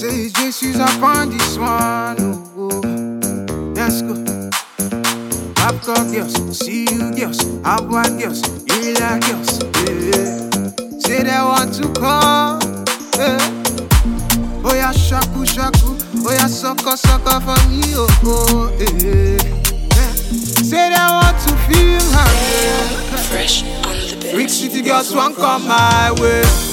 Say it's Jesus upon this one. Oh, oh. Let's go. Popcorn girls, see you girls, Abwa girls, Ila girls. Yeah. Say they want to come. Yeah. Oh yeah, shaku shaku. Oh yeah, sucker sucker for me. Oh oh. Yeah. yeah. Say they want to feel my Fresh on the beat. Rick City girls won't come my way.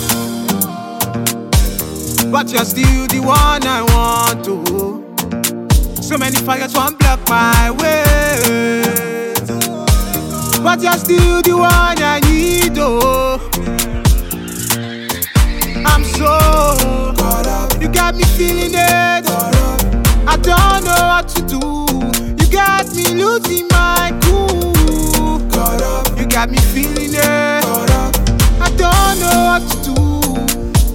But you're still the one I want to. So many fires won't block my way. But you're still the one I need, oh. I'm so caught up. You got me feeling it. I don't know what to do. You got me losing my cool. You got me feeling it. I don't know what to do.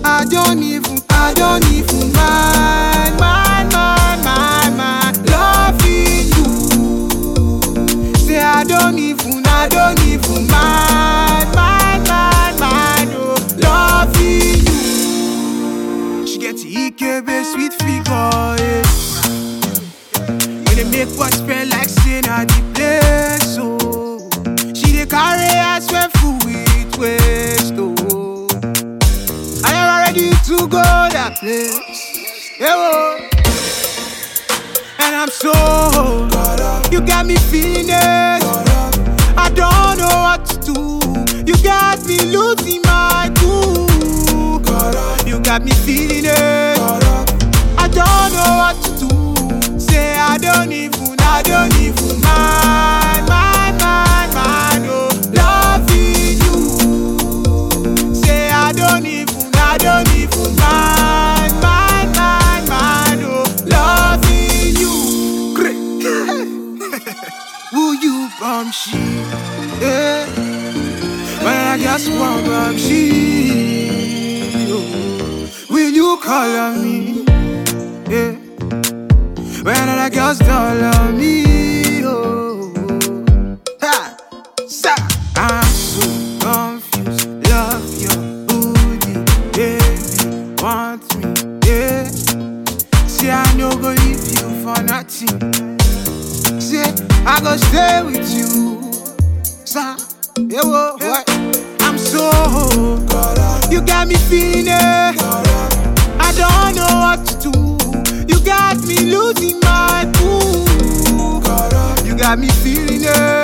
I don't even, I don't even mind, mind, mind, mind, mind. Loving you. Say I don't even, I don't even mind, mind, mind, mind. Oh, loving you. She get sweet figure, yeah. When they make what spell like sin at the place, oh. She with to go that place, yeah, oh. And I'm so, you got me feeling. I don't know what to do. You got me losing my cool. You got me feeling it. I don't know what to do. Say I don't even, I don't even mind, Bum she? Yeah. When I just want bum she. Oh. Will you call on me? Yeah. When other girls don't love me, oh, ha. I'm so confused. Love your booty, baby, want me, yeah. See, I no go leave you for nothing. I go stay with you. Yeah, whoa, what? I'm so, you got me feeling it. I don't know what to do. You got me losing my cool. You got me feeling it.